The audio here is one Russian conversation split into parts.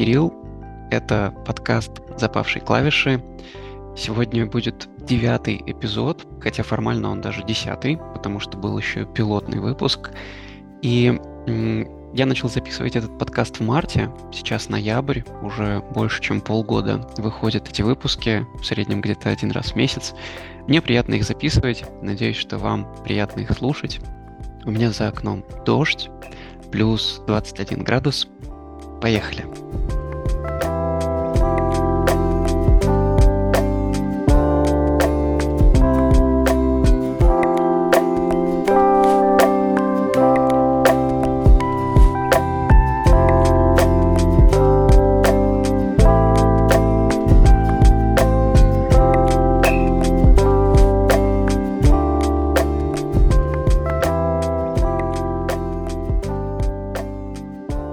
Кирилл. Это подкаст «Запавшие клавиши». Сегодня будет девятый эпизод, хотя формально он даже десятый, потому что был еще пилотный выпуск. И я начал записывать этот подкаст в марте, сейчас ноябрь, уже больше чем полгода выходят эти выпуски, в среднем где-то один раз в месяц. Мне приятно их записывать, надеюсь, что вам приятно их слушать. У меня за окном дождь, плюс 21 градус. Поехали!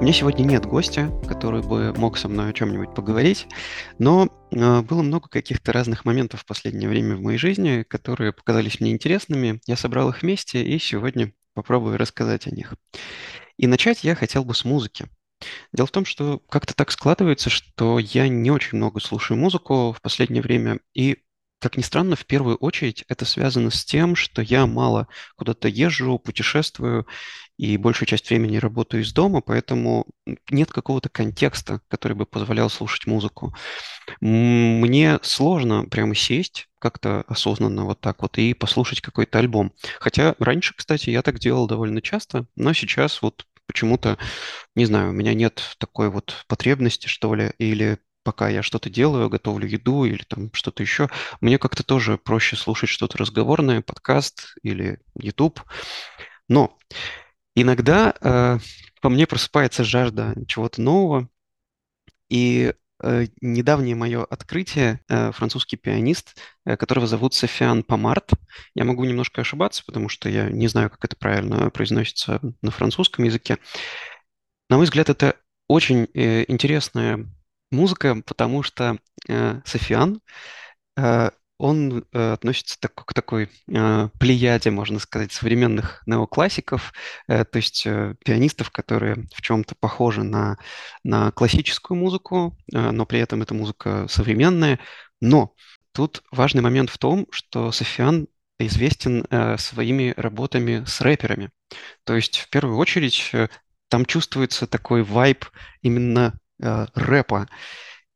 Меня сегодня нет гостя, который бы мог со мной о чем-нибудь поговорить, но э, было много каких-то разных моментов в последнее время в моей жизни, которые показались мне интересными. Я собрал их вместе и сегодня попробую рассказать о них. И начать я хотел бы с музыки. Дело в том, что как-то так складывается, что я не очень много слушаю музыку в последнее время, и как ни странно, в первую очередь это связано с тем, что я мало куда-то езжу, путешествую и большую часть времени работаю из дома, поэтому нет какого-то контекста, который бы позволял слушать музыку. Мне сложно прямо сесть как-то осознанно вот так вот и послушать какой-то альбом. Хотя раньше, кстати, я так делал довольно часто, но сейчас вот почему-то, не знаю, у меня нет такой вот потребности, что ли, или пока я что-то делаю, готовлю еду или там что-то еще, мне как-то тоже проще слушать что-то разговорное, подкаст или YouTube. Но иногда э, по мне просыпается жажда чего-то нового, и э, недавнее мое открытие, э, французский пианист, э, которого зовут Софиан Помарт. Я могу немножко ошибаться, потому что я не знаю, как это правильно произносится на французском языке. На мой взгляд, это очень э, интересная музыка, потому что э, Софиан, э, он э, относится так, к такой э, плеяде, можно сказать, современных неоклассиков, э, то есть э, пианистов, которые в чем-то похожи на, на классическую музыку, э, но при этом эта музыка современная. Но тут важный момент в том, что Софиан известен э, своими работами с рэперами. То есть в первую очередь э, там чувствуется такой вайб именно э, рэпа.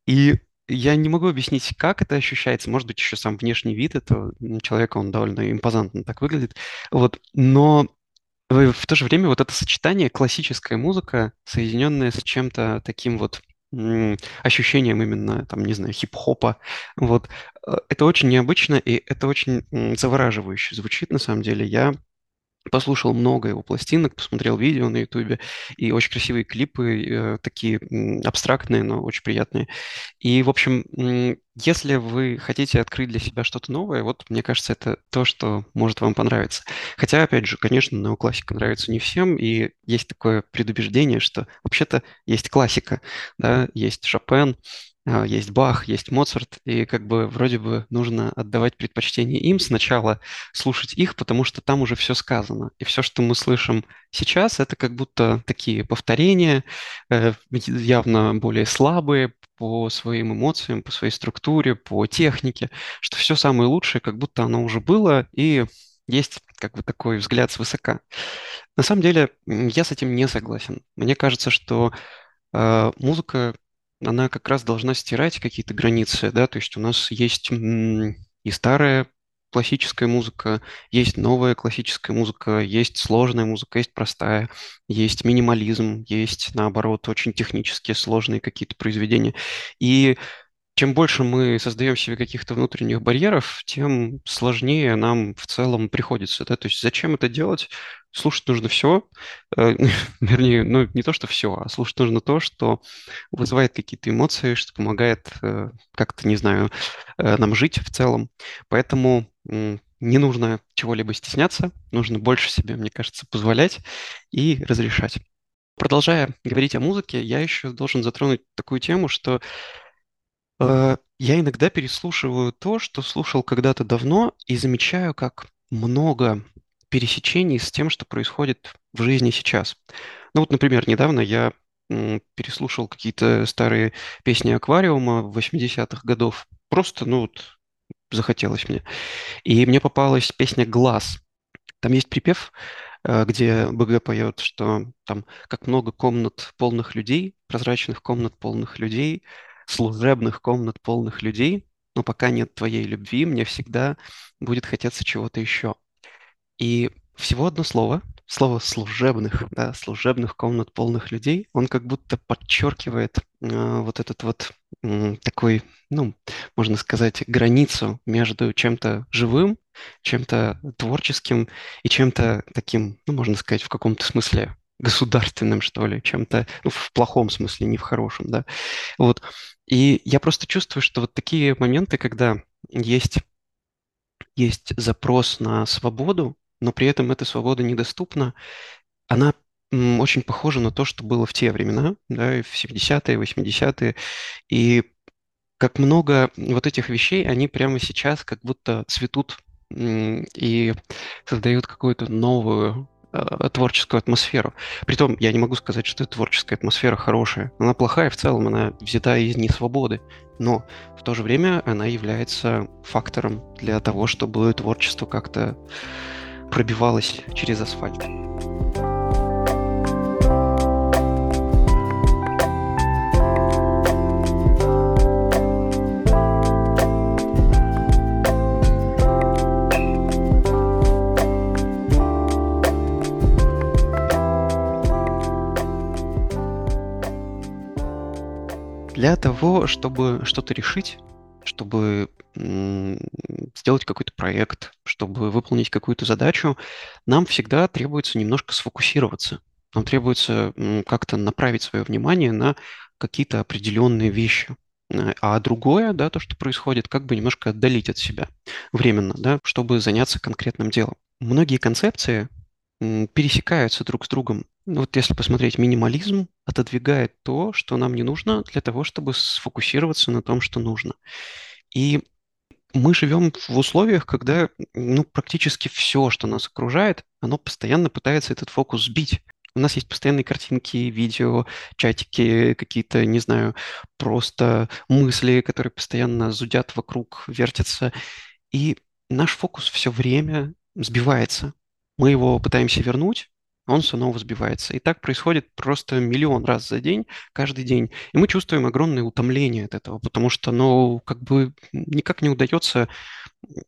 И я не могу объяснить, как это ощущается. Может быть, еще сам внешний вид этого человека, он довольно импозантно так выглядит. Вот. Но в то же время вот это сочетание классическая музыка, соединенная с чем-то таким вот ощущением именно, там, не знаю, хип-хопа. Вот. Э, это очень необычно, и это очень завораживающе звучит, на самом деле. Я послушал много его пластинок, посмотрел видео на ютубе, и очень красивые клипы, э, такие абстрактные, но очень приятные. И, в общем, если вы хотите открыть для себя что-то новое, вот, мне кажется, это то, что может вам понравиться. Хотя, опять же, конечно, неоклассика нравится не всем, и есть такое предубеждение, что вообще-то есть классика, да, есть Шопен, есть Бах, есть Моцарт, и как бы вроде бы нужно отдавать предпочтение им сначала, слушать их, потому что там уже все сказано. И все, что мы слышим сейчас, это как будто такие повторения, э, явно более слабые по своим эмоциям, по своей структуре, по технике, что все самое лучшее, как будто оно уже было, и есть как бы такой взгляд свысока. На самом деле, я с этим не согласен. Мне кажется, что э, музыка она как раз должна стирать какие-то границы, да, то есть у нас есть и старая классическая музыка, есть новая классическая музыка, есть сложная музыка, есть простая, есть минимализм, есть, наоборот, очень технические сложные какие-то произведения. И чем больше мы создаем себе каких-то внутренних барьеров, тем сложнее нам в целом приходится. Да? То есть зачем это делать? Слушать нужно все, э, вернее, ну не то, что все, а слушать нужно то, что вызывает какие-то эмоции, что помогает э, как-то, не знаю, э, нам жить в целом. Поэтому не нужно чего-либо стесняться, нужно больше себе, мне кажется, позволять и разрешать. Продолжая говорить о музыке, я еще должен затронуть такую тему, что я иногда переслушиваю то, что слушал когда-то давно, и замечаю, как много пересечений с тем, что происходит в жизни сейчас. Ну вот, например, недавно я переслушал какие-то старые песни Аквариума 80-х годов. Просто, ну вот, захотелось мне. И мне попалась песня «Глаз». Там есть припев, э, где БГ поет, что там как много комнат полных людей, прозрачных комнат полных людей, служебных комнат полных людей, но пока нет твоей любви, мне всегда будет хотеться чего-то еще. И всего одно слово, слово служебных, да, служебных комнат полных людей, он как будто подчеркивает э, вот этот вот э, такой, ну, можно сказать, границу между чем-то живым, чем-то творческим и чем-то таким, ну, можно сказать, в каком-то смысле государственным, что ли, чем-то, ну, в плохом смысле, не в хорошем, да. Вот. И я просто чувствую, что вот такие моменты, когда есть, есть запрос на свободу, но при этом эта свобода недоступна, она очень похожа на то, что было в те времена, да, в 70-е, 80-е. И как много вот этих вещей, они прямо сейчас как будто цветут и создают какую-то новую э, творческую атмосферу. Притом, я не могу сказать, что творческая атмосфера хорошая. Она плохая в целом, она взята из несвободы. Но в то же время она является фактором для того, чтобы творчество как-то пробивалось через асфальт. Для того, чтобы что-то решить, чтобы сделать какой-то проект, чтобы выполнить какую-то задачу, нам всегда требуется немножко сфокусироваться. Нам требуется как-то направить свое внимание на какие-то определенные вещи. Э, а другое, да, то, что происходит, как бы немножко отдалить от себя временно, да, чтобы заняться конкретным делом. Многие концепции пересекаются друг с другом. Вот если посмотреть, минимализм отодвигает то, что нам не нужно, для того, чтобы сфокусироваться на том, что нужно. И мы живем в условиях, когда ну, практически все, что нас окружает, оно постоянно пытается этот фокус сбить. У нас есть постоянные картинки, видео, чатики, какие-то, не знаю, просто мысли, которые постоянно зудят вокруг, вертятся. И наш фокус все время сбивается. Мы его пытаемся вернуть, он снова сбивается. И так происходит просто миллион раз за день, каждый день. И мы чувствуем огромное утомление от этого, потому что, ну, как бы никак не удается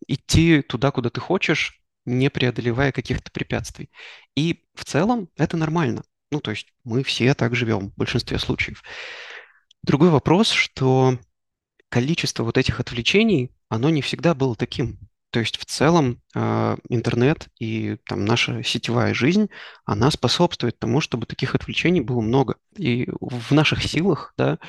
идти туда, куда ты хочешь, не преодолевая каких-то препятствий. И в целом это нормально. Ну, то есть мы все так живем в большинстве случаев. Другой вопрос, что количество вот этих отвлечений, оно не всегда было таким. То есть в целом э, интернет и там наша сетевая жизнь, она способствует тому, чтобы таких отвлечений было много. И в наших силах да,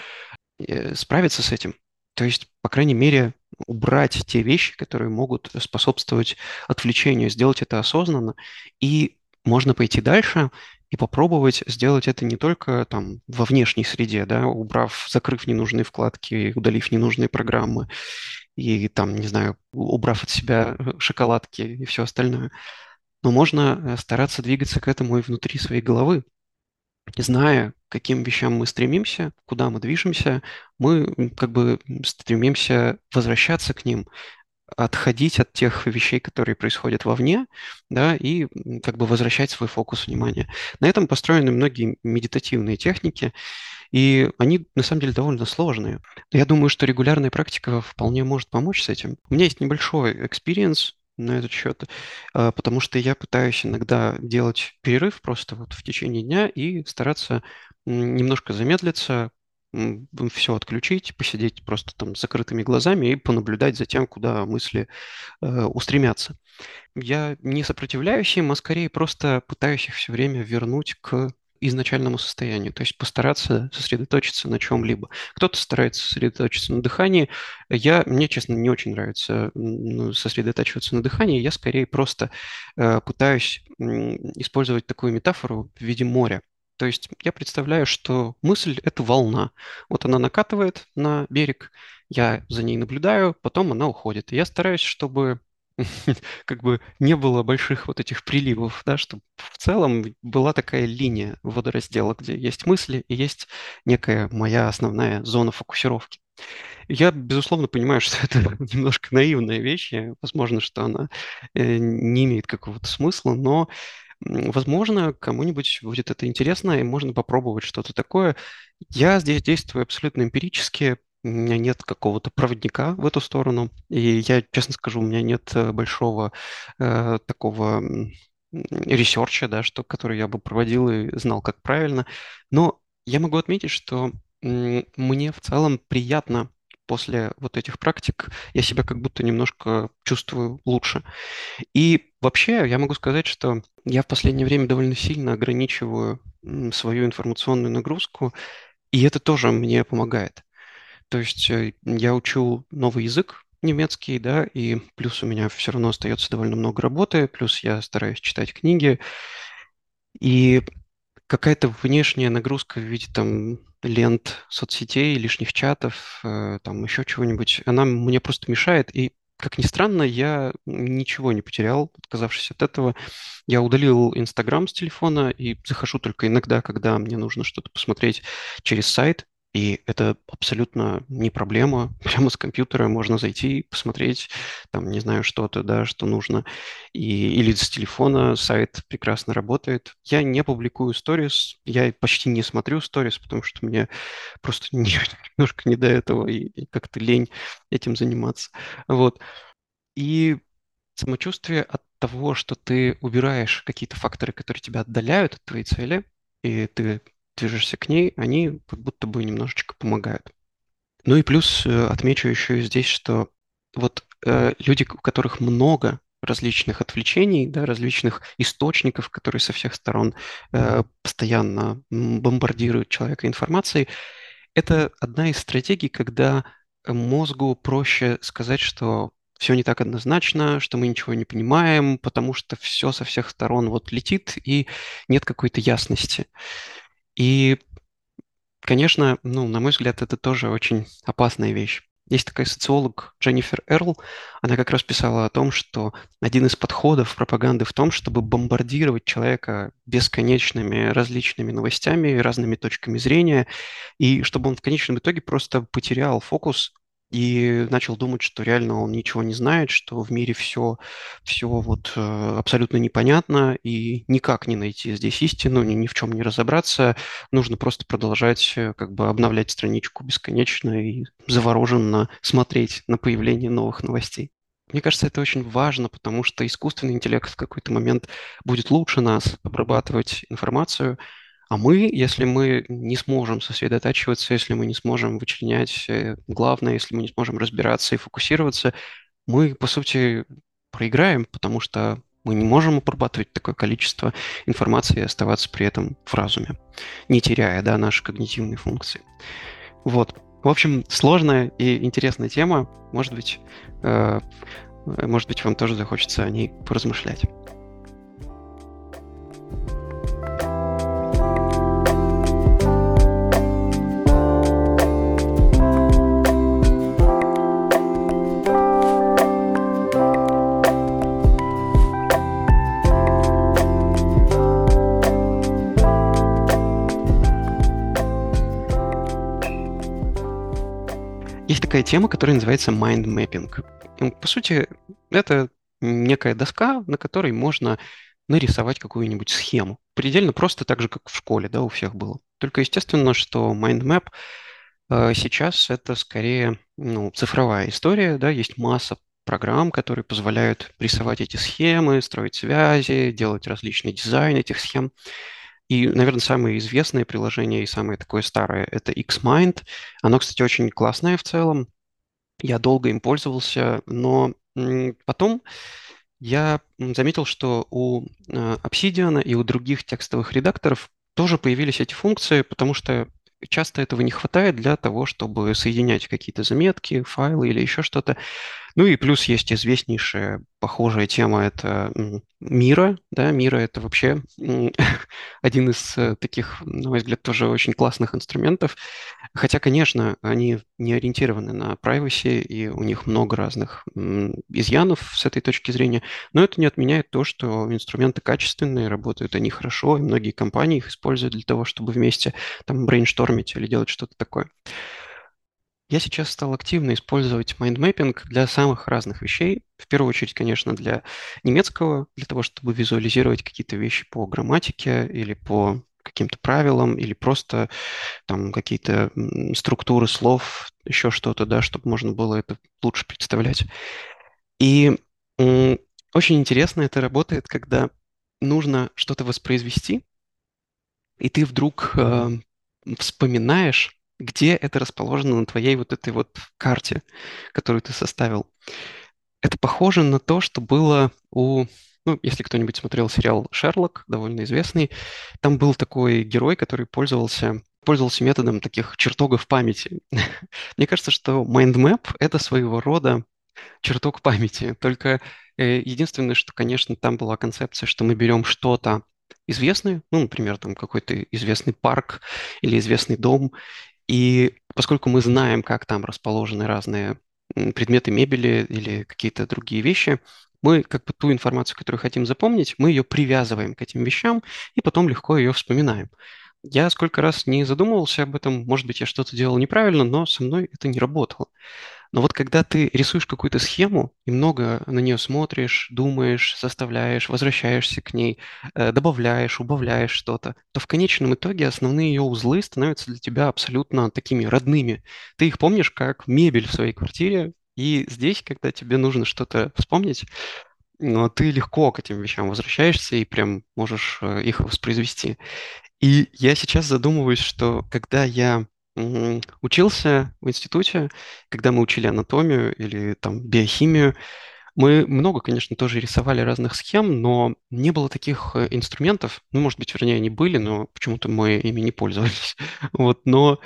э, справиться с этим. То есть, по крайней мере, убрать те вещи, которые могут способствовать отвлечению, сделать это осознанно. И можно пойти дальше и попробовать сделать это не только там во внешней среде, да, убрав, закрыв ненужные вкладки, удалив ненужные программы, и там, не знаю, убрав от себя э, шоколадки и все остальное. Но можно э, стараться двигаться к этому и внутри своей головы. Зная, к каким вещам мы стремимся, куда мы движемся, мы как бы стремимся возвращаться к ним, отходить от тех вещей, которые происходят вовне, да, и как бы возвращать свой фокус внимания. На этом построены многие медитативные техники, и они, на самом деле, довольно сложные. Я думаю, что регулярная практика вполне может помочь с этим. У меня есть небольшой experience на этот счет, а, потому что я пытаюсь иногда делать перерыв просто вот в течение дня и стараться немножко замедлиться, все отключить, посидеть просто там с закрытыми глазами и понаблюдать за тем, куда мысли э, устремятся. Я не сопротивляюсь им, а скорее просто пытаюсь их все время вернуть к изначальному состоянию, то есть постараться сосредоточиться на чем-либо. Кто-то старается сосредоточиться на дыхании. Я, мне, честно, не очень нравится ну, сосредотачиваться на дыхании. Я скорее просто э, пытаюсь э, использовать такую метафору в виде моря. То есть я представляю, что мысль – это волна. Вот она накатывает на берег, я за ней наблюдаю, потом она уходит. И я стараюсь, чтобы как бы не было больших вот этих приливов, да, что в целом была такая линия водораздела, где есть мысли и есть некая моя основная зона фокусировки. Я, безусловно, понимаю, что это немножко наивная вещь, и возможно, что она э, не имеет какого-то смысла, но, возможно, кому-нибудь будет это интересно, и можно попробовать что-то такое. Я здесь действую абсолютно эмпирически, у меня нет какого-то проводника в эту сторону. И я, честно скажу, у меня нет э, большого э, такого ресерча, да, что, который я бы проводил и знал, как правильно. Но я могу отметить, что мне в целом приятно после вот этих практик, я себя как будто немножко чувствую лучше. И вообще я могу сказать, что я в последнее время довольно сильно ограничиваю свою информационную нагрузку, и это тоже мне помогает. То есть э, я учу новый язык, немецкий, да, и плюс у меня все равно остается довольно много работы, плюс я стараюсь читать книги, и какая-то внешняя нагрузка в виде там лент соцсетей, лишних чатов, э, там еще чего-нибудь, она мне просто мешает, и как ни странно, я ничего не потерял, отказавшись от этого. Я удалил Инстаграм с телефона и захожу только иногда, когда мне нужно что-то посмотреть через сайт. И это абсолютно не проблема. Прямо с компьютера можно зайти, посмотреть, там, не знаю, что-то, да, что нужно. И, или с телефона сайт прекрасно работает. Я не публикую сторис, я почти не смотрю сторис, потому что мне просто не, немножко не до этого и, и как-то лень этим заниматься. Вот. И самочувствие от того, что ты убираешь какие-то факторы, которые тебя отдаляют от твоей цели, и ты движешься к ней, они как будто бы немножечко помогают. Ну и плюс э, отмечу еще здесь, что вот э, люди, у которых много различных отвлечений, да, различных источников, которые со всех сторон э, постоянно бомбардируют человека информацией, это одна из стратегий, когда мозгу проще сказать, что все не так однозначно, что мы ничего не понимаем, потому что все со всех сторон вот летит и нет какой-то ясности. И, конечно, ну, на мой взгляд, это тоже очень опасная вещь. Есть такая социолог Дженнифер Эрл, она как раз писала о том, что один из подходов пропаганды в том, чтобы бомбардировать человека бесконечными различными новостями, разными точками зрения, и чтобы он в конечном итоге просто потерял фокус и начал думать, что реально он ничего не знает, что в мире все, все вот э, абсолютно непонятно, и никак не найти здесь истину, ни, ни в чем не разобраться. Нужно просто продолжать э, как бы обновлять страничку бесконечно и завороженно смотреть на появление новых новостей. Мне кажется, это очень важно, потому что искусственный интеллект в какой-то момент будет лучше нас обрабатывать информацию, а мы, если мы не сможем сосредотачиваться, если мы не сможем вычленять э, главное, если мы не сможем разбираться и фокусироваться, мы, по сути, проиграем, потому что мы не можем обрабатывать такое количество информации и оставаться при этом в разуме, не теряя да, наши когнитивные функции. Вот. В общем, сложная и интересная тема. Может быть, э, может быть, вам тоже захочется о ней поразмышлять. Такая тема, которая называется mind mapping. Ну, по сути, это некая доска, на которой можно нарисовать какую-нибудь схему. Предельно просто так же, как в школе, да, у всех было. Только естественно, что mind map э, сейчас это скорее ну, цифровая история, да, есть масса программ, которые позволяют рисовать эти схемы, строить связи, делать различный дизайн этих схем. И, наверное, самое известное приложение и самое такое старое – это Xmind. Оно, кстати, очень классное в целом. Я долго им пользовался, но потом я заметил, что у э, Obsidian и у других текстовых редакторов тоже появились эти функции, потому что часто этого не хватает для того, чтобы соединять какие-то заметки, файлы или еще что-то. Ну и плюс есть известнейшая похожая тема, это Мира, да, Мира это вообще один из э, таких, на мой взгляд, тоже очень классных инструментов, хотя, конечно, они не ориентированы на privacy, и у них много разных изъянов с этой точки зрения, но это не отменяет то, что инструменты качественные, работают они хорошо, и многие компании их используют для того, чтобы вместе там брейнштормить или делать что-то такое. Я сейчас стал активно использовать mind mapping для самых разных вещей. В первую очередь, конечно, для немецкого, для того, чтобы визуализировать какие-то вещи по грамматике или по каким-то правилам, или просто там какие-то структуры слов, еще что-то, да, чтобы можно было это лучше представлять. И очень интересно это работает, когда нужно что-то воспроизвести, и ты вдруг э, вспоминаешь где это расположено на твоей вот этой вот карте, которую ты составил. Это похоже на то, что было у... Ну, если кто-нибудь смотрел сериал «Шерлок», довольно известный, там был такой герой, который пользовался пользовался методом таких чертогов памяти. Мне кажется, что mindmap — это своего рода чертог памяти. Только э, единственное, что, конечно, там была концепция, что мы берем что-то известное, ну, например, там какой-то известный парк или известный дом, и поскольку мы знаем, как там расположены разные предметы мебели или какие-то другие вещи, мы как бы ту информацию, которую хотим запомнить, мы ее привязываем к этим вещам и потом легко ее вспоминаем. Я сколько раз не задумывался об этом, может быть, я что-то делал неправильно, но со мной это не работало. Но вот когда ты рисуешь какую-то схему и много на нее смотришь, думаешь, составляешь, возвращаешься к ней, э, добавляешь, убавляешь что-то, то в конечном итоге основные ее узлы становятся для тебя абсолютно такими родными. Ты их помнишь как мебель в своей квартире, и здесь, когда тебе нужно что-то вспомнить, но ты легко к этим вещам возвращаешься и прям можешь э, их воспроизвести. И я сейчас задумываюсь, что когда я учился в институте, когда мы учили анатомию или там биохимию, мы много, конечно, тоже рисовали разных схем, но не было таких э, инструментов. Ну, может быть, вернее, они были, но почему-то мы ими не пользовались. Вот, но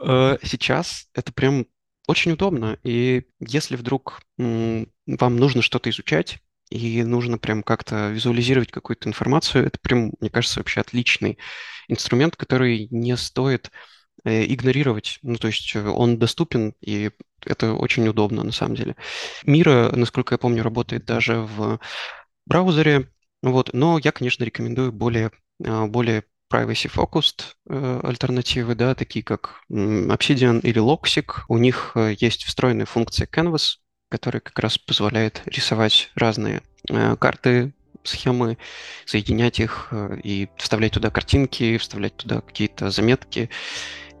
э, сейчас это прям очень удобно. И если вдруг м, вам нужно что-то изучать, и нужно прям как-то визуализировать какую-то информацию, это прям, мне кажется, вообще отличный инструмент, который не стоит игнорировать. Ну, то есть э, он доступен, и это очень удобно на самом деле. Мира, насколько я помню, работает даже в браузере, вот, но я, конечно, рекомендую более, а, более privacy-focused э, альтернативы, да, такие как Obsidian или Loxic. У них есть встроенная функция Canvas, которая как раз позволяет рисовать разные карты, схемы, соединять их и вставлять туда картинки, вставлять туда какие-то заметки.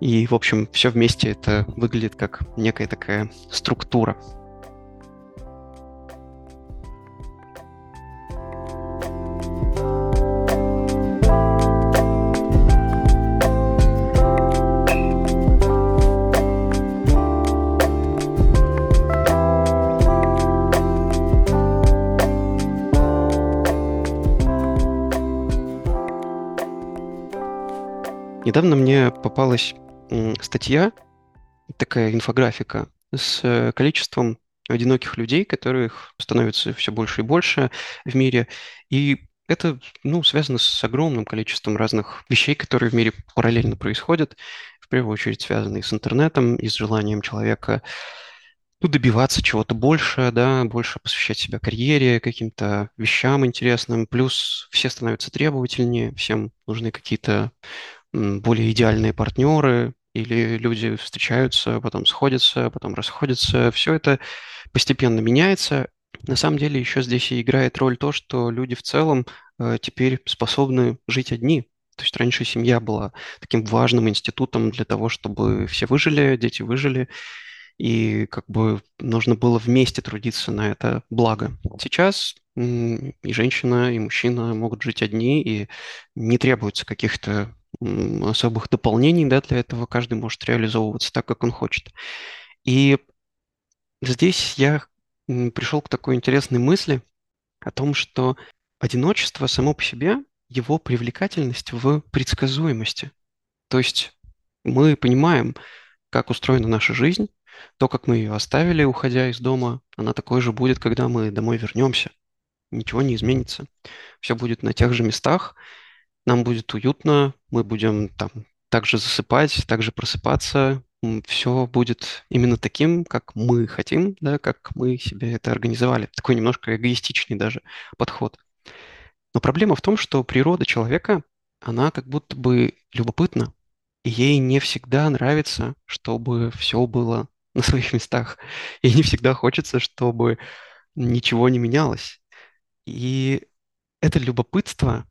И, в общем, все вместе это выглядит как некая такая структура. Недавно мне попалась статья, такая инфографика с э, количеством одиноких людей, которых становится все больше и больше в мире. И это ну, связано с огромным количеством разных вещей, которые в мире параллельно происходят, в первую очередь связанные с интернетом и с желанием человека ну, добиваться чего-то больше, да, больше посвящать себя карьере, каким-то вещам интересным. Плюс все становятся требовательнее, всем нужны какие-то более идеальные партнеры, или люди встречаются, потом сходятся, потом расходятся. Все это постепенно меняется. На самом деле еще здесь и играет роль то, что люди в целом э, теперь способны жить одни. То есть раньше семья была таким важным институтом для того, чтобы все выжили, дети выжили, и как бы нужно было вместе трудиться на это благо. Сейчас и женщина, и мужчина могут жить одни, и не требуется каких-то особых дополнений да, для этого. Каждый может реализовываться так, как он хочет. И здесь я пришел к такой интересной мысли о том, что одиночество само по себе, его привлекательность в предсказуемости. То есть мы понимаем, как устроена наша жизнь, То, как мы ее оставили, уходя из дома, она такой же будет, когда мы домой вернемся. Ничего не изменится. Все будет на тех же местах, нам будет уютно, мы будем там также засыпать, также просыпаться, все будет именно таким, как мы хотим, да, как мы себе это организовали. Такой немножко эгоистичный даже подход. Но проблема в том, что природа человека, она как будто бы любопытна, и ей не всегда нравится, чтобы все было на своих местах. Ей не всегда хочется, чтобы ничего не менялось. И это любопытство,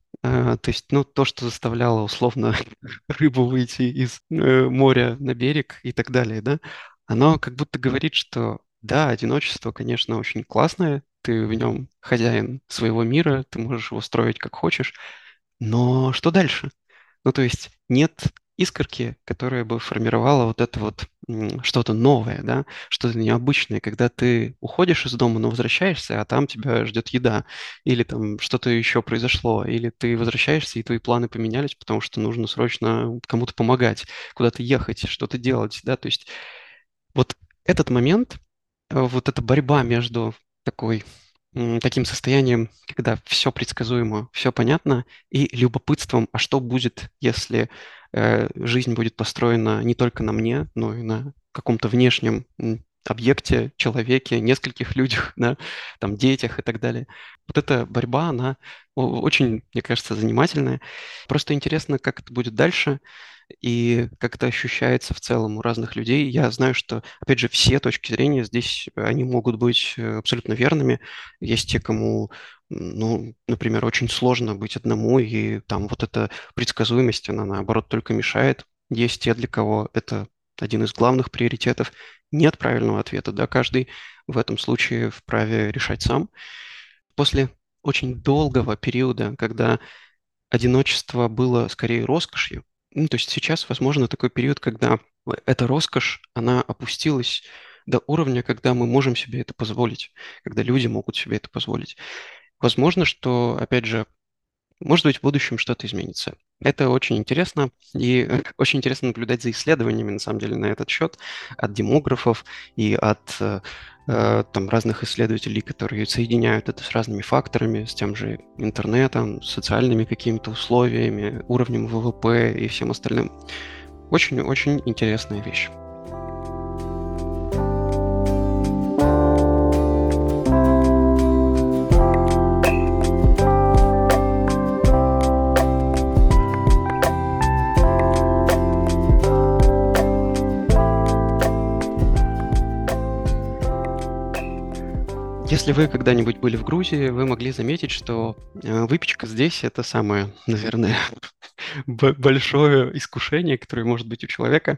то есть, ну, то, что заставляло условно рыбу выйти из э, моря на берег и так далее, да, оно как будто говорит, что да, одиночество, конечно, очень классное, ты в нем хозяин своего мира, ты можешь его строить как хочешь, но что дальше? Ну, то есть нет искорки, которая бы формировала вот это вот что-то новое, да, что-то необычное, когда ты уходишь из дома, но возвращаешься, а там тебя ждет еда, или там что-то еще произошло, или ты возвращаешься, и твои планы поменялись, потому что нужно срочно кому-то помогать, куда-то ехать, что-то делать, да, то есть вот этот момент, э, вот эта борьба между такой таким состоянием, когда все предсказуемо, все понятно, и любопытством, а что будет, если э, жизнь будет построена не только на мне, но и на каком-то внешнем объекте, человеке, нескольких людях, да, там, детях и так далее. Вот эта борьба, она очень, мне кажется, занимательная. Просто интересно, как это будет дальше и как это ощущается в целом у разных людей. Я знаю, что, опять же, все точки зрения здесь, они могут быть э, абсолютно верными. Есть те, кому, ну, например, очень сложно быть одному, и там вот эта предсказуемость, она, наоборот, только мешает. Есть те, для кого это один из главных приоритетов. Нет правильного ответа, да, каждый в этом случае вправе решать сам. После очень долгого периода, когда одиночество было скорее роскошью, ну, то есть сейчас, возможно, такой период, когда эта роскошь, она опустилась до уровня, когда мы можем себе это позволить, когда люди могут себе это позволить. Возможно, что, опять же, может быть, в будущем что-то изменится. Это очень интересно, и очень интересно наблюдать за исследованиями, на самом деле, на этот счет от демографов и от э, э, там, разных исследователей, которые соединяют это с разными факторами, с тем же интернетом, социальными какими-то условиями, уровнем ВВП и всем остальным. Очень-очень интересная вещь. Если вы когда-нибудь были в Грузии, вы могли заметить, что э, выпечка здесь это самое, наверное, большое искушение, которое может быть у человека.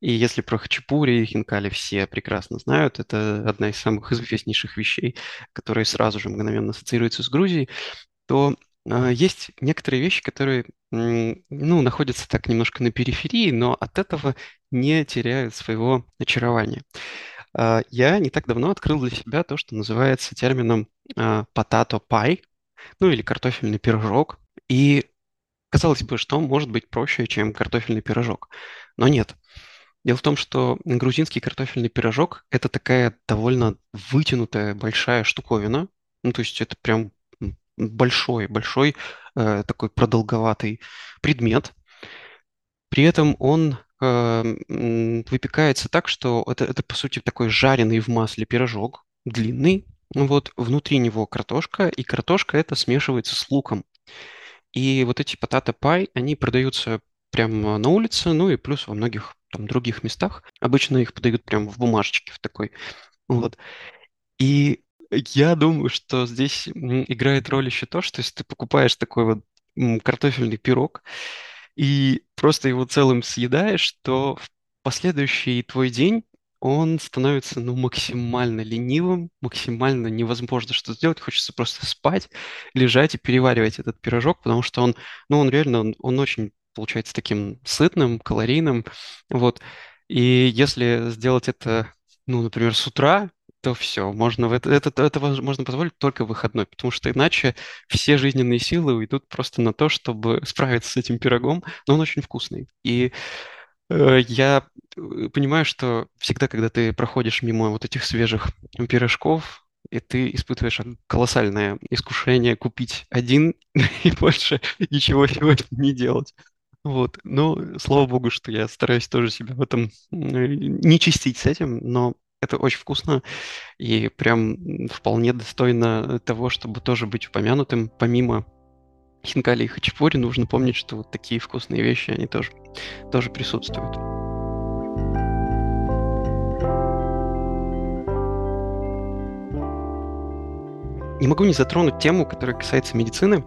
И если про хачапури и хинкали все прекрасно знают, это одна из самых известнейших вещей, которые сразу же мгновенно ассоциируются с Грузией, то э, есть некоторые вещи, которые ну, находятся так немножко на периферии, но от этого не теряют своего очарования. А, я не так давно открыл для себя то, что называется термином а, potato pie, ну или картофельный пирожок. И казалось бы, что может быть проще, чем картофельный пирожок. Но нет. Дело в том, что грузинский картофельный пирожок – это такая довольно вытянутая большая штуковина. Ну, то есть это прям большой, большой э, такой продолговатый предмет. При этом он выпекается так, что это, это, по сути, такой жареный в масле пирожок, длинный. Вот внутри него картошка, и картошка это смешивается с луком. И вот эти потата пай, они продаются прямо на улице, ну и плюс во многих там других местах. Обычно их подают прямо в бумажечке в такой. Вот. И я думаю, что здесь играет роль еще то, что если ты покупаешь такой вот картофельный пирог, и просто его целым съедаешь, то в последующий твой день он становится ну, максимально ленивым, максимально невозможно что сделать. Хочется просто спать, лежать и переваривать этот пирожок, потому что он, ну, он реально, он, он очень получается таким сытным, калорийным. Вот. И если сделать это, ну, например, с утра, то все, можно в это, это, это можно позволить только выходной, потому что иначе все жизненные силы уйдут просто на то, чтобы справиться с этим пирогом, но он очень вкусный. И Э, Я э, понимаю, что всегда, когда ты проходишь мимо вот этих свежих пирожков, и ты испытываешь колоссальное искушение купить один и больше ничего сегодня не делать. Вот. Ну, слава богу, что я стараюсь тоже себя в этом э, не чистить с этим, но это очень вкусно и прям вполне достойно того, чтобы тоже быть упомянутым. Помимо хинкали и хачапури, нужно помнить, что вот такие вкусные вещи, они тоже, тоже присутствуют. Не могу не затронуть тему, которая касается медицины.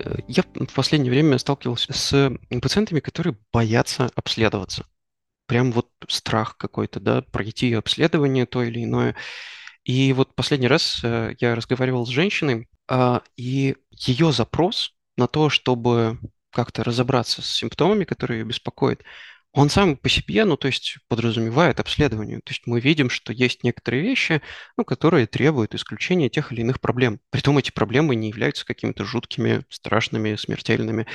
Э, Я в последнее время сталкивался с пациентами, которые боятся обследоваться. Прям вот страх какой-то, да, пройти обследование то или иное. И вот последний раз э, я разговаривал с женщиной, а, и ее запрос на то, чтобы как-то разобраться с симптомами, которые ее беспокоят, он сам по себе, ну, то есть подразумевает обследование. То есть мы видим, что есть некоторые вещи, ну, которые требуют исключения тех или иных проблем. Притом эти проблемы не являются какими-то жуткими, страшными, смертельными.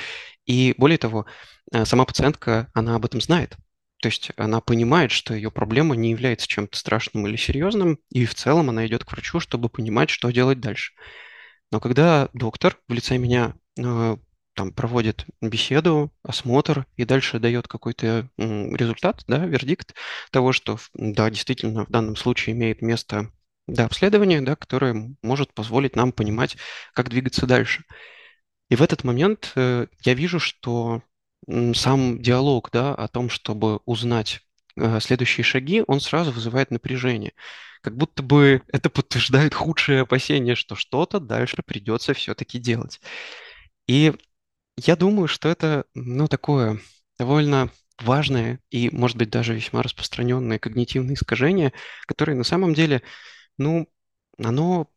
И более того, э, сама пациентка, она об этом знает. То есть она понимает, что ее проблема не является чем-то страшным или серьезным, и в целом она идет к врачу, чтобы понимать, что делать дальше. Но когда доктор в лице меня э, там проводит беседу, осмотр и дальше дает какой-то результат, да, вердикт того, что да, действительно в данном случае имеет место да, обследование, да, которое может позволить нам понимать, как двигаться дальше. И в этот момент э, я вижу, что сам диалог, да, о том, чтобы узнать э, следующие шаги, он сразу вызывает напряжение. Как будто бы это подтверждает худшие опасения, что что-то дальше придется все-таки делать. И я думаю, что это, ну, такое довольно важное и, может быть, даже весьма распространенное когнитивное искажение, которое на самом деле, ну, оно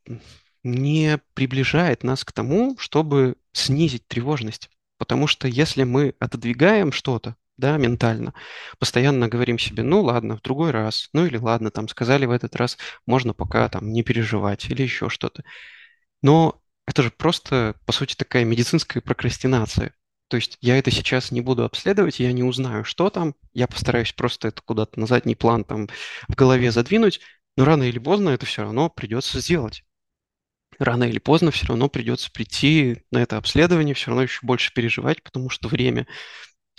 не приближает нас к тому, чтобы снизить тревожность. Потому что если мы отодвигаем что-то, да, ментально, постоянно говорим себе, ну ладно, в другой раз, ну или ладно, там сказали в этот раз, можно пока там не переживать или еще что-то. Но это же просто, по сути, такая медицинская прокрастинация. То есть я это сейчас не буду обследовать, я не узнаю, что там, я постараюсь просто это куда-то на задний план там в голове задвинуть, но рано или поздно это все равно придется сделать. Рано или поздно все равно придется прийти на это обследование, все равно еще больше переживать, потому что время,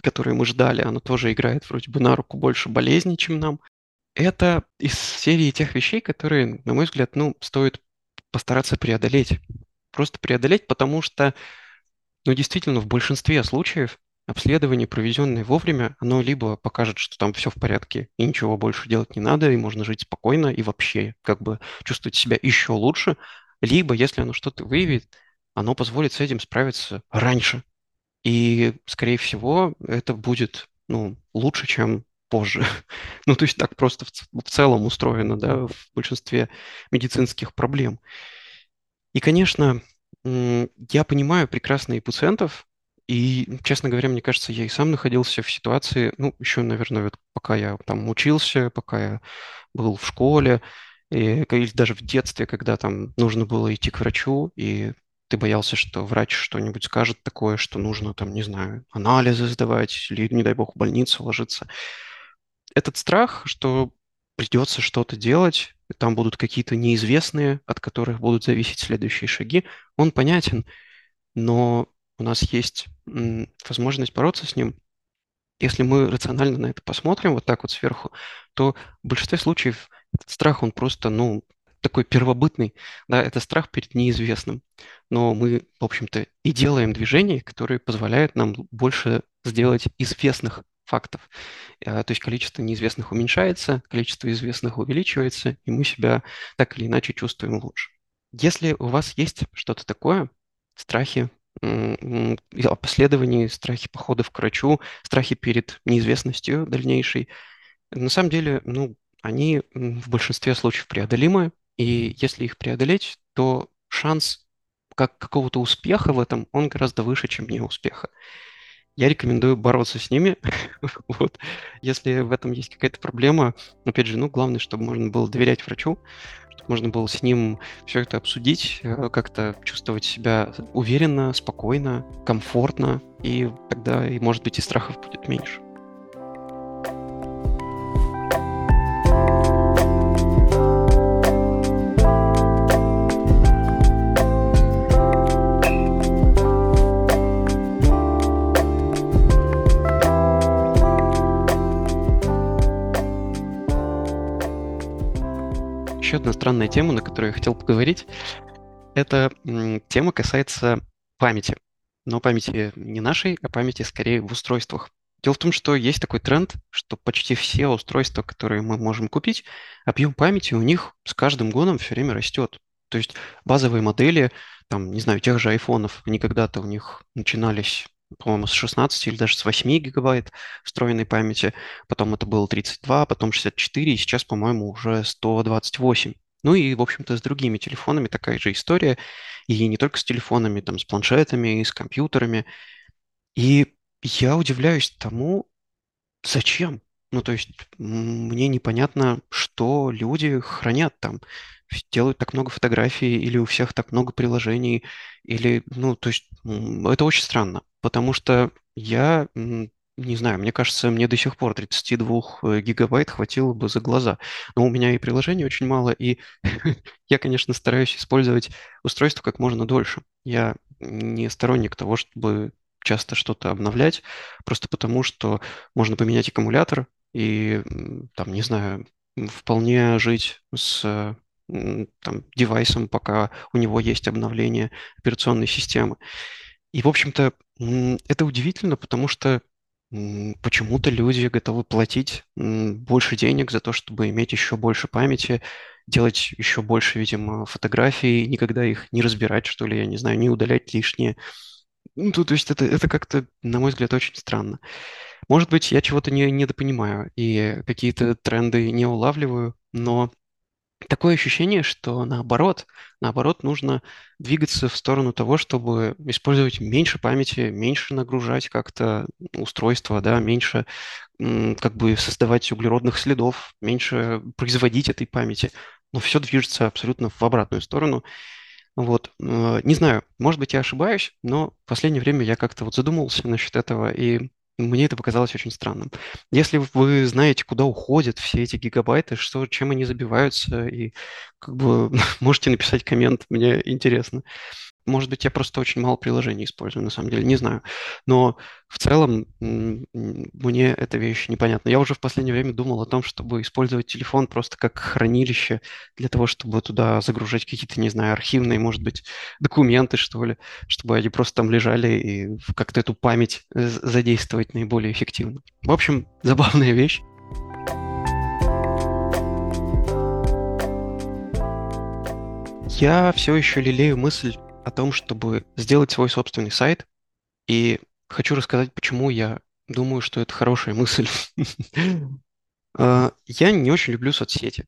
которое мы ждали, оно тоже играет вроде бы на руку больше болезни, чем нам. Это из серии тех вещей, которые, на мой взгляд, ну, стоит постараться преодолеть. Просто преодолеть, потому что, ну, действительно, в большинстве случаев обследование, проведенное вовремя, оно либо покажет, что там все в порядке и ничего больше делать не надо, и можно жить спокойно и вообще как бы чувствовать себя еще лучше, либо, если оно что-то выявит, оно позволит с этим справиться раньше. И, скорее всего, это будет, ну, лучше, чем позже. Ну, то есть так просто в, в целом устроено, да, в большинстве медицинских проблем. И, конечно, я понимаю прекрасно и пациентов, и, честно говоря, мне кажется, я и сам находился в ситуации, ну, еще, наверное, вот пока я там учился, пока я был в школе, и, или даже в детстве, когда там нужно было идти к врачу, и ты боялся, что врач что-нибудь скажет такое, что нужно там, не знаю, анализы сдавать, или, не дай бог, в больницу ложиться этот страх, что придется что-то делать, там будут какие-то неизвестные, от которых будут зависеть следующие шаги, он понятен, но у нас есть возможность бороться с ним. Если мы рационально на это посмотрим, вот так вот сверху, то в большинстве случаев этот страх, он просто, ну, такой первобытный, да, это страх перед неизвестным. Но мы, в общем-то, и делаем движения, которые позволяют нам больше сделать известных фактов. А, То есть количество неизвестных уменьшается, количество известных увеличивается, и мы себя так или иначе чувствуем лучше. Если у вас есть что-то такое, страхи о последовании, страхи походов к врачу, страхи перед неизвестностью дальнейшей, на самом деле, ну, они в большинстве случаев преодолимы, и если их преодолеть, то шанс как какого-то успеха в этом, он гораздо выше, чем неуспеха. Я рекомендую бороться с ними. Вот. Если в этом есть какая-то проблема, опять же, ну, главное, чтобы можно было доверять врачу, чтобы можно было с ним все это обсудить, э, как-то чувствовать себя уверенно, спокойно, комфортно, и тогда, и, может быть, и страхов будет меньше. Одна странная тема, на которую я хотел поговорить. Эта тема касается памяти. Но памяти не нашей, а памяти скорее в устройствах. Дело в том, что есть такой тренд, что почти все устройства, которые мы можем купить, объем памяти у них с каждым годом все время растет. То есть базовые модели, там, не знаю, тех же айфонов, они когда-то у них начинались по-моему, с 16 или даже с 8 гигабайт встроенной памяти, потом это было 32, потом 64, и сейчас, по-моему, уже 128. Ну и, в общем-то, с другими телефонами такая же история, и не только с телефонами, там, с планшетами, и с компьютерами. И я удивляюсь тому, зачем. Ну, то есть мне непонятно, что люди хранят там делают так много фотографий, или у всех так много приложений, или, ну, то есть это очень странно, потому что я, не знаю, мне кажется, мне до сих пор 32 э, гигабайт хватило бы за глаза. Но у меня и приложений очень мало, и я, конечно, стараюсь использовать устройство как можно дольше. Я не сторонник того, чтобы часто что-то обновлять, просто потому что можно поменять аккумулятор и, там, не знаю, вполне жить с там, девайсом, пока у него есть обновление операционной системы. И, в общем-то, это удивительно, потому что почему-то люди готовы платить больше денег за то, чтобы иметь еще больше памяти, делать еще больше, видимо, фотографий, никогда их не разбирать, что ли, я не знаю, не удалять лишнее. Ну, то, то есть это, это как-то, на мой взгляд, очень странно. Может быть, я чего-то не, недопонимаю и какие-то тренды не улавливаю, но такое ощущение, что наоборот, наоборот, нужно двигаться в сторону того, чтобы использовать меньше памяти, меньше нагружать как-то устройство, да, меньше как бы создавать углеродных следов, меньше производить этой памяти. Но все движется абсолютно в обратную сторону. Вот, э, не знаю, может быть, я ошибаюсь, но в последнее время я как-то вот задумался насчет этого и мне это показалось очень странным. Если вы знаете, куда уходят все эти гигабайты, что, чем они забиваются, и как бы можете написать коммент, мне интересно. Может быть, я просто очень мало приложений использую, на самом деле, не знаю. Но в целом мне эта вещь непонятна. Я уже в последнее время думал о том, чтобы использовать телефон просто как хранилище для того, чтобы туда загружать какие-то, не знаю, архивные, может быть, документы, что ли, чтобы они просто там лежали и как-то эту память задействовать наиболее эффективно. В общем, забавная вещь. Я все еще лелею мысль о том, чтобы сделать свой собственный сайт. И хочу рассказать, почему я думаю, что это хорошая мысль. А, я не очень люблю соцсети.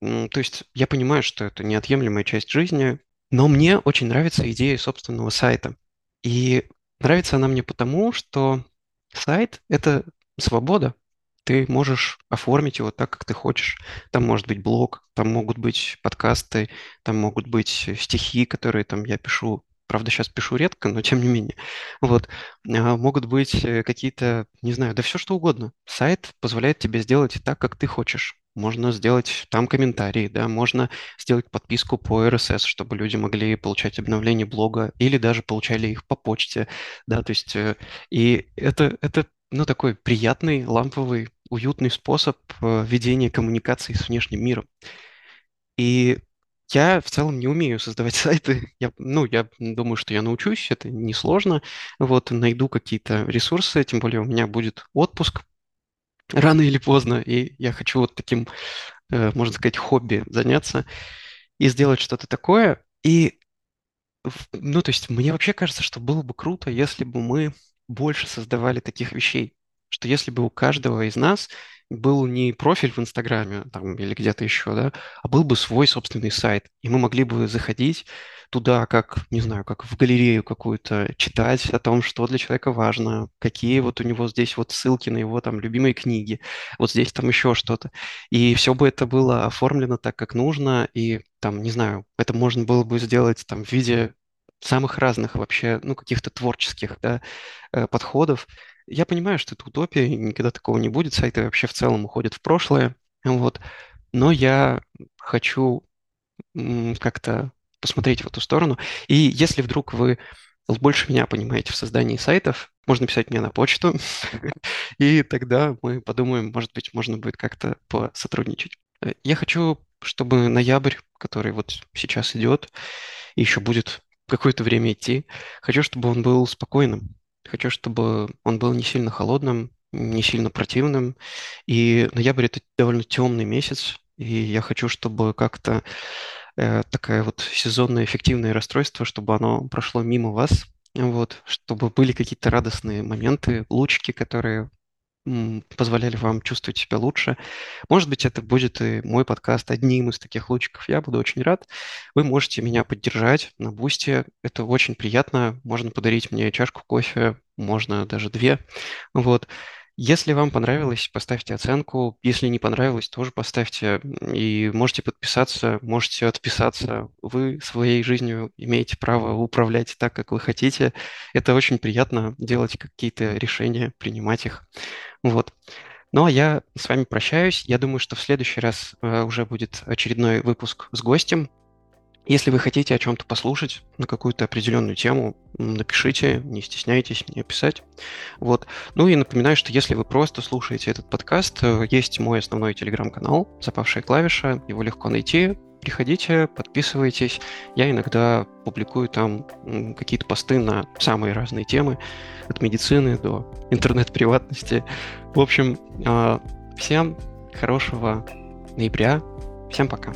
То есть я понимаю, что это неотъемлемая часть жизни, но мне очень нравится идея собственного сайта. И нравится она мне потому, что сайт — это свобода. Ты можешь оформить его так, как ты хочешь. Там может быть блог, там могут быть подкасты, там могут быть стихи, которые там я пишу. Правда, сейчас пишу редко, но тем не менее. Вот. А, могут быть э, какие-то, не знаю, да все что угодно. Сайт позволяет тебе сделать так, как ты хочешь. Можно сделать там комментарии, да, можно сделать подписку по RSS, чтобы люди могли получать обновления блога или даже получали их по почте, да, то есть э, и это, это ну, такой приятный, ламповый, уютный способ э, ведения коммуникации с внешним миром. И я в целом не умею создавать сайты. Я, ну, я думаю, что я научусь, это несложно. Вот, найду какие-то ресурсы, тем более у меня будет отпуск рано или поздно, и я хочу вот таким, э, можно сказать, хобби заняться и сделать что-то такое. И, ну, то есть мне вообще кажется, что было бы круто, если бы мы больше создавали таких вещей, что если бы у каждого из нас был не профиль в Инстаграме там, или где-то еще, да, а был бы свой собственный сайт, и мы могли бы заходить туда, как, не знаю, как в галерею какую-то, читать о том, что для человека важно, какие вот у него здесь вот ссылки на его там любимые книги, вот здесь там еще что-то. И все бы это было оформлено так, как нужно, и там, не знаю, это можно было бы сделать там в виде самых разных вообще, ну, каких-то творческих, да, э, подходов. Я понимаю, что это утопия, никогда такого не будет, сайты вообще в целом уходят в прошлое, вот, но я хочу как-то посмотреть в эту сторону. И если вдруг вы больше меня понимаете в создании сайтов, можно писать мне на почту, и тогда мы подумаем, может быть, можно будет как-то посотрудничать. Э, я хочу чтобы ноябрь, который вот сейчас идет, и еще будет какое-то время идти, хочу, чтобы он был спокойным. Хочу, чтобы он был не сильно холодным, не сильно противным. И ноябрь это довольно темный месяц, и я хочу, чтобы как-то э, такое вот сезонное эффективное расстройство, чтобы оно прошло мимо вас, вот, чтобы были какие-то радостные моменты, лучики, которые позволяли вам чувствовать себя лучше. Может быть, это будет и мой подкаст одним из таких лучиков. Я буду очень рад. Вы можете меня поддержать на Бусте. Это очень приятно. Можно подарить мне чашку кофе, можно даже две. Вот. Если вам понравилось, поставьте оценку. Если не понравилось, тоже поставьте. И можете подписаться, можете отписаться. Вы своей жизнью имеете право управлять так, как вы хотите. Это очень приятно делать какие-то решения, принимать их. Вот. Ну а я с вами прощаюсь. Я думаю, что в следующий раз э, уже будет очередной выпуск с гостем. Если вы хотите о чем-то послушать на какую-то определенную тему, напишите, не стесняйтесь мне писать. Вот. Ну и напоминаю, что если вы просто слушаете этот подкаст, э, есть мой основной телеграм-канал «Запавшая клавиша», его легко найти. Приходите, подписывайтесь. Я иногда публикую там какие-то посты на самые разные темы, от медицины до интернет-приватности. В общем, а, всем хорошего ноября. Всем пока.